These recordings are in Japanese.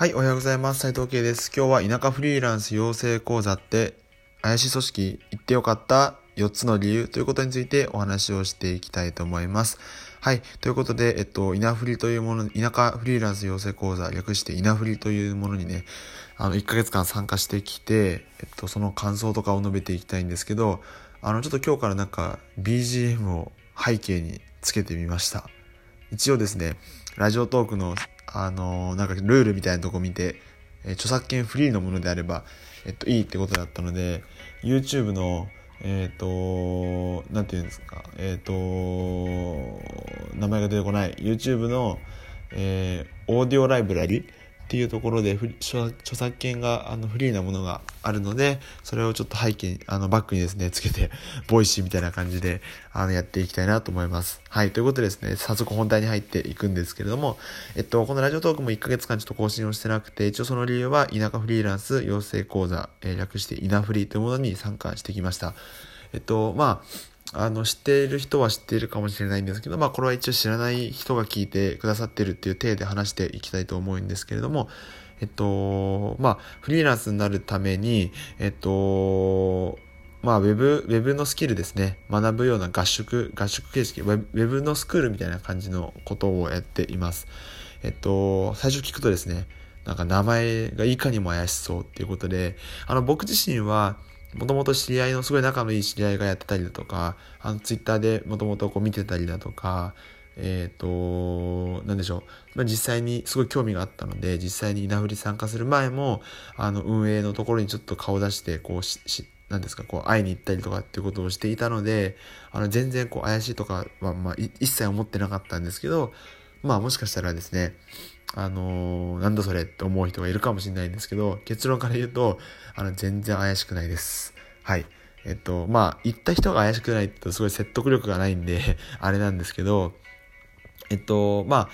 はい、おはようございます。斉藤慶です。今日は田舎フリーランス養成講座って怪しい組織行ってよかった4つの理由ということについてお話をしていきたいと思います。はい。ということで、えっと、稲振りというもの、田舎フリーランス養成講座、略して稲振りというものにね、あの、1ヶ月間参加してきて、えっと、その感想とかを述べていきたいんですけど、あの、ちょっと今日からなんか BGM を背景につけてみました。一応ですね、ラジオトークのあのなんかルールみたいなとこ見て、え、著作権フリーのものであれば、えっと、いいってことだったので、YouTube の、えっ、ー、と、なんていうんですか、えっ、ー、と、名前が出てこない、YouTube の、えー、オーディオライブラリっていうところで著作権があのフリーなものがあるのでそれをちょっと背景にあのバックにですねつけてVoicy みたいな感じであのやっていきたいなと思います。はいということでですね早速本題に入っていくんですけれどもえっとこの Radiotalk も1ヶ月間ちょっと更新をしてなくて一応その理由は田舎フリーランス養成講座、えー、略していなフリーというものに参加してきました。えっとまああの、知っている人は知っているかもしれないんですけど、まあ、これは一応知らない人が聞いてくださってるっていう体で話していきたいと思うんですけれども、えっと、まあ、フリーランスになるために、えっと、まあ、ウェブ、ウェブのスキルですね。学ぶような合宿、合宿形式、ウェブのスクールみたいな感じのことをやっています。えっと、最初聞くとですね、なんか名前がいかにも怪しそうっていうことで、あの、僕自身は、もともと知り合いのすごい仲のいい知り合いがやってたりだとか、あの、ツイッターでもともとこう見てたりだとか、えっ、ー、と、なんでしょう。まあ、実際にすごい興味があったので、実際に稲振り参加する前も、あの、運営のところにちょっと顔出して、こうし、しなんですか、こう、会いに行ったりとかっていうことをしていたので、あの、全然こう、怪しいとかは、まあ、一切思ってなかったんですけど、まあ、もしかしたらですね、あのー、なんだそれって思う人がいるかもしれないんですけど、結論から言うと、あの、全然怪しくないです。はい。えっと、まあ、言った人が怪しくないってすごい説得力がないんで あれなんですけど、えっと、まあ、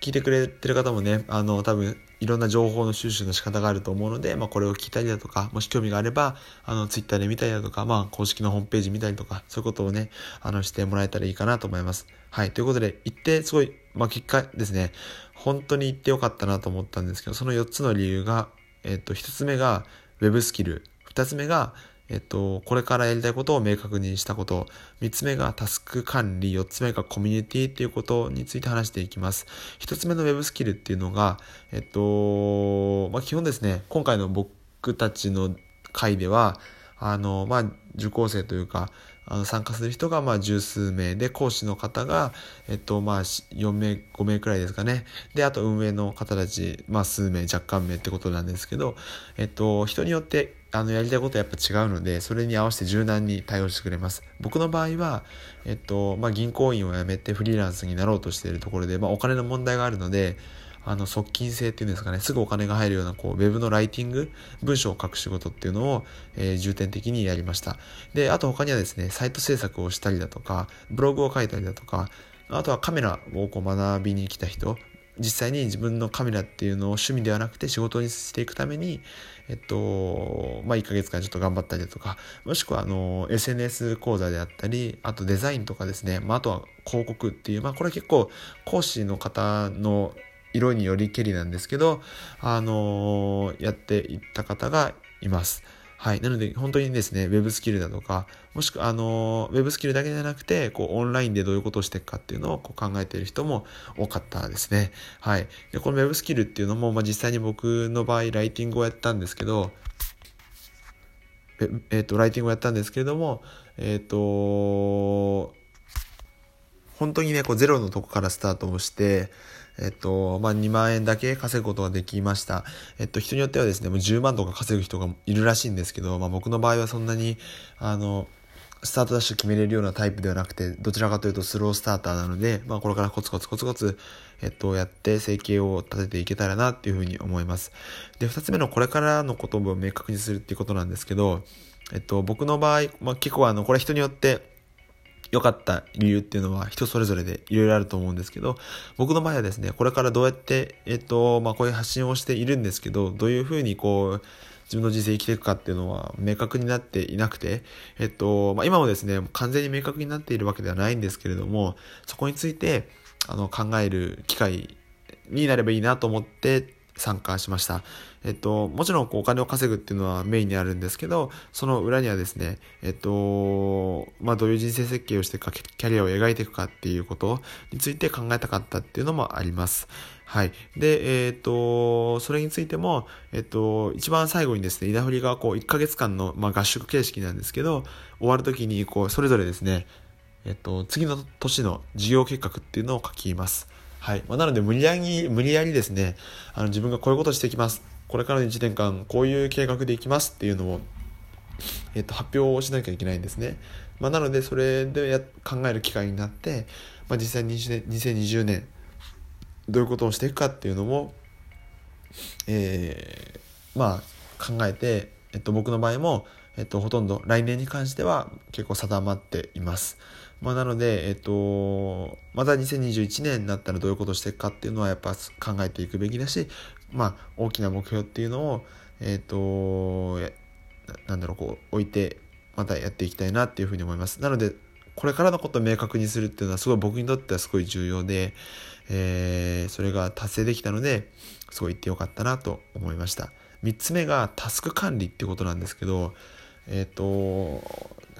聞いてくれてる方もね、あの、多分、いろんな情報の収集の仕方があると思うので、まあ、これを聞いたりだとか、もし興味があれば、あの、ツイッターで見たりだとか、まあ、公式のホームページ見たりとか、そういうことをね、あの、してもらえたらいいかなと思います。はい。ということで、行って、すごい、まあ、結果ですね、本当に行ってよかったなと思ったんですけど、その4つの理由が、えっと、1つ目が、ウェブスキル。2つ目が、えっと、これからやりたいことを明確にしたこと。3つ目がタスク管理。4つ目がコミュニティっていうことについて話していきます。1つ目の Web スキルっていうのが、えっと、まあ、基本ですね、今回の僕たちの回では、あの、まあ、受講生というか、あの参加する人がまあ十数名で講師の方が、えっとまあ、4名5名くらいですかね。であと運営の方たち、まあ、数名若干名ってことなんですけど、えっと、人によってあのやりたいことはやっぱ違うのでそれに合わせて柔軟に対応してくれます。僕の場合は、えっとまあ、銀行員を辞めてフリーランスになろうとしているところで、まあ、お金の問題があるのであの、側近性っていうんですかね、すぐお金が入るような、こう、ウェブのライティング、文章を書く仕事っていうのを、えー、重点的にやりました。で、あと他にはですね、サイト制作をしたりだとか、ブログを書いたりだとか、あとはカメラをこう学びに来た人、実際に自分のカメラっていうのを趣味ではなくて仕事にしていくために、えっと、まあ、1ヶ月間ちょっと頑張ったりだとか、もしくはあの、SNS 講座であったり、あとデザインとかですね、まあ、あとは広告っていう、まあ、これ結構講師の方の色によりけりなんですけど、あのー、やっていった方がいます。はい。なので、本当にですね、ウェブスキルだとか、もしくは、あの、ウェブスキルだけじゃなくて、こう、オンラインでどういうことをしていくかっていうのをこう考えている人も多かったですね。はい。で、このウェブスキルっていうのも、まあ、実際に僕の場合、ライティングをやったんですけど、えっ、ー、と、ライティングをやったんですけれども、えっ、ー、と、本当にね、こう、ゼロのとこからスタートをして、えっと、まあ、2万円だけ稼ぐことができました。えっと、人によってはですね、もう10万とか稼ぐ人がいるらしいんですけど、まあ、僕の場合はそんなに、あの、スタートダッシュ決めれるようなタイプではなくて、どちらかというとスロースターターなので、まあこれからコツコツコツコツ、えっと、やって生計を立てていけたらなっていうふうに思います。で、二つ目のこれからのことを明確にするっていうことなんですけど、えっと、僕の場合、まあ結構あの、これ人によって、良かった理由っていうのは人それぞれでいろいろあると思うんですけど、僕の場合はですね、これからどうやって、えっと、まあ、こういう発信をしているんですけど、どういうふうにこう、自分の人生生きていくかっていうのは明確になっていなくて、えっと、まあ、今もですね、完全に明確になっているわけではないんですけれども、そこについて、あの、考える機会になればいいなと思って、参加しました。えっと、もちろんこうお金を稼ぐっていうのはメインにあるんですけど、その裏にはですね、えっと、まあ、どういう人生設計をしてか、キャリアを描いていくかっていうことについて考えたかったっていうのもあります。はい。で、えっ、と、それについても、えっ、と、一番最後にですね、稲振りがこう1ヶ月間の、まあ、合宿形式なんですけど、終わるときに、こう、それぞれですね、えっ、と、次の年の事業計画っていうのを書きます。はい。まあ、なので、無理やり、無理やりですね、あの、自分がこういうことしていきます。これからの1年間、こういう計画でいきますっていうのを、えっと、発表をしなきゃいけないんですね。まあ、なので、それでや考える機会になって、まあ、実際に2020年、どういうことをしていくかっていうのも、えー、まあ、考えて、えっと、僕の場合も、えっと、ほとんど来年に関しては結構定まっています。まあ、なので、えっと、また2021年になったらどういうことをしていくかっていうのはやっぱ考えていくべきだし、まあ、大きな目標っていうのを、えっと、なんだろう、こう、置いて、またやっていきたいなっていうふうに思います。なので、これからのことを明確にするっていうのはすごい僕にとってはすごい重要で、えー、それが達成できたので、すごい言ってよかったなと思いました。3つ目がタスク管理ってことなんですけど、えっ、ー、と、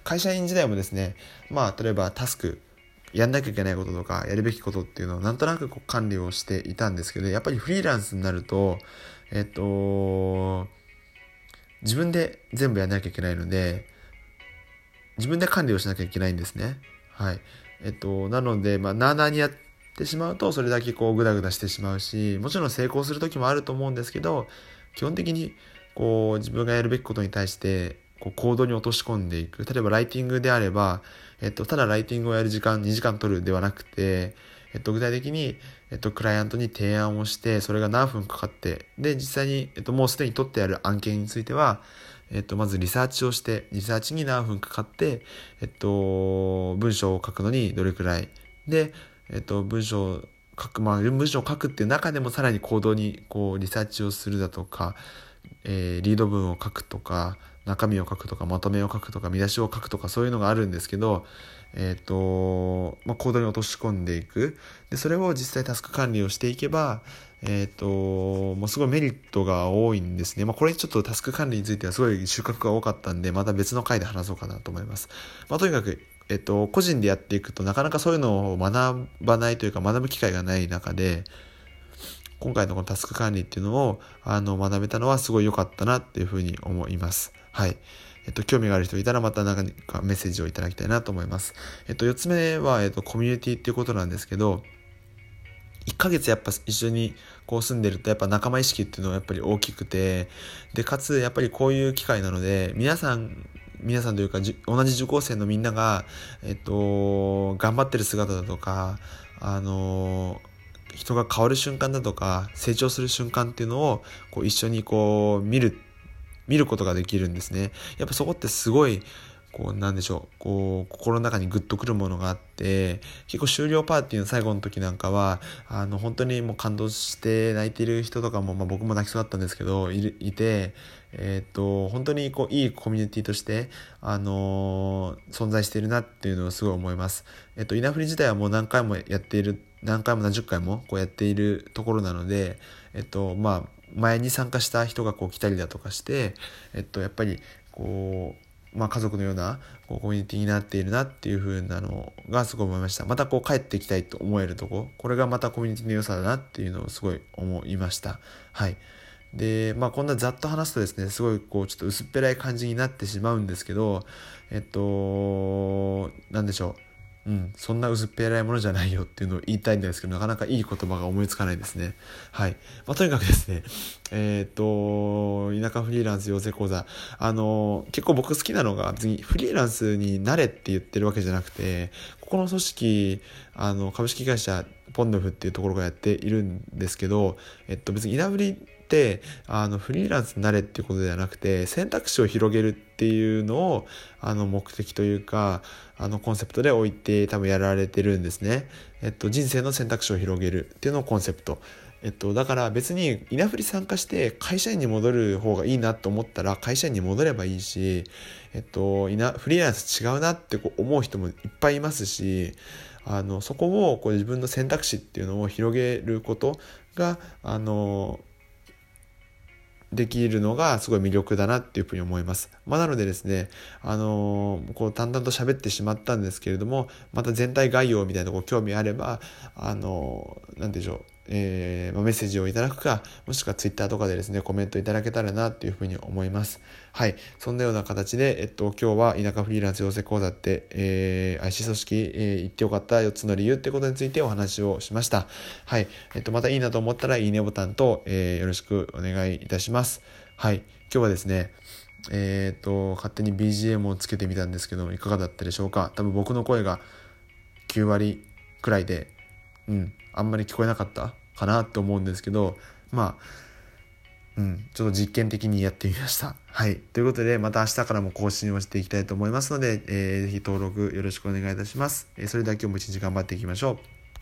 会社員時代もですね、まあ、例えばタスク、やんなきゃいけないこととか、やるべきことっていうのをなんとなくこう管理をしていたんですけど、やっぱりフリーランスになると、えっと、自分で全部やんなきゃいけないので、自分で管理をしなきゃいけないんですね。はい。えっと、なので、まあ、なあなあにやってしまうと、それだけこう、ぐだぐだしてしまうし、もちろん成功する時もあると思うんですけど、基本的に、こう、自分がやるべきことに対して、こう、行動に落とし込んでいく。例えば、ライティングであれば、えっと、ただライティングをやる時間、2時間取るではなくて、えっと、具体的に、えっと、クライアントに提案をして、それが何分かかって、で、実際に、えっと、もうすでに取ってある案件については、えっと、まずリサーチをして、リサーチに何分かかって、えっと、文章を書くのにどれくらい。で、えっと、文章を書く、まあ、文章を書くっていう中でもさらに行動に、こう、リサーチをするだとか、えー、リード文を書くとか、中身を書くとか、まとめを書くとか、見出しを書くとか、そういうのがあるんですけど、えっ、ー、と、まあ、コードに落とし込んでいく。で、それを実際タスク管理をしていけば、えっ、ー、と、もうすごいメリットが多いんですね。まあ、これちょっとタスク管理についてはすごい収穫が多かったんで、また別の回で話そうかなと思います。まあ、とにかく、えっ、ー、と、個人でやっていくとなかなかそういうのを学ばないというか学ぶ機会がない中で、今回のこのタスク管理っていうのを、あの、学べたのはすごい良かったなっていうふうに思います。はい。えっと、興味がある人いたらまた何かメッセージをいただきたいなと思います。えっと、4つ目は、えっと、コミュニティっていうことなんですけど、1ヶ月やっぱ一緒にこう住んでるとやっぱ仲間意識っていうのはやっぱり大きくて、で、かつやっぱりこういう機会なので、皆さん、皆さんというか同じ受講生のみんなが、えっと、頑張ってる姿だとか、あの人が変わる瞬間だとか成長する瞬間っていうのをこう一緒にこう見る見ることができるんですね。やっぱそこってすごい、こう、なんでしょう、こう、心の中にグッとくるものがあって、結構終了パーティーの最後の時なんかは、あの、本当にもう感動して泣いている人とかも、まあ僕も泣きそうだったんですけど、いいて、えっ、と、本当にこう、いいコミュニティとして、あのー、存在しているなっていうのをすごい思います。えっ、と、稲振り自体はもう何回もやっている、何回も何十回もこうやっているところなので、えっと、まあ、前に参加した人がこう来たりだとかして、えっと、やっぱりこう、まあ、家族のようなこうコミュニティになっているなっていう風なのがすごい思いました。またこう帰ってきたいと思えるとここれがまたコミュニティの良さだなっていうのをすごい思いました。はい。でまあこんなざっと話すとですねすごいこうちょっと薄っぺらい感じになってしまうんですけどえっと何でしょう。うん、そんな薄っぺらいものじゃないよっていうのを言いたいんですけど、なかなかいい言葉が思いつかないですね。はい。まあ、とにかくですね、えっ、と、田舎フリーランス養成講座、あの、結構僕好きなのが、別にフリーランスになれって言ってるわけじゃなくて、ここの組織、あの、株式会社ポンドフっていうところがやっているんですけど、えっと、別に稲振りってあのフリーランスになれっていうことではなくて選択肢を広げるっていうのをあの目的というかあのコンセプトで置いて多分やられてるんですね。えっと、人生の選択肢を広げるっていうのをコンセプト。えっと、だから別に稲振り参加して会社員に戻る方がいいなと思ったら会社員に戻ればいいし、えっと、フリーランス違うなってこう思う人もいっぱいいますし、あの、そこをこう自分の選択肢っていうのを広げることが、あの、できるのがすごい魅力だなっていうふうに思います。まあ、なのでですね、あのー、こう淡々と喋ってしまったんですけれども、また全体概要みたいなとこ興味あれば、あのー、なんでしょう、えー、メッセージをいただくか、もしくは Twitter とかでですね、コメントいただけたらなっていうふうに思います。はい。そんなような形で、えっと、今日は田舎フリーランス養成講座って、えー、IC 組織、えー、行ってよかった4つの理由ってことについてお話をしました。はい。えっと、またいいなと思ったら、いいねボタンと、えー、よろしくお願いいたします。はい。今日はですね、えっ、と、勝手に BGM をつけてみたんですけどもいかがだったでしょうか？多分僕の声が9割くらいで、うん、あんまり聞こえなかったかなと思うんですけどまあうん、ちょっと実験的にやってみました。はい。ということで、また明日からも更新をしていきたいと思いますので、えー、ぜひ登録よろしくお願いいたします。えー、それでは今日も一日頑張っていきましょう。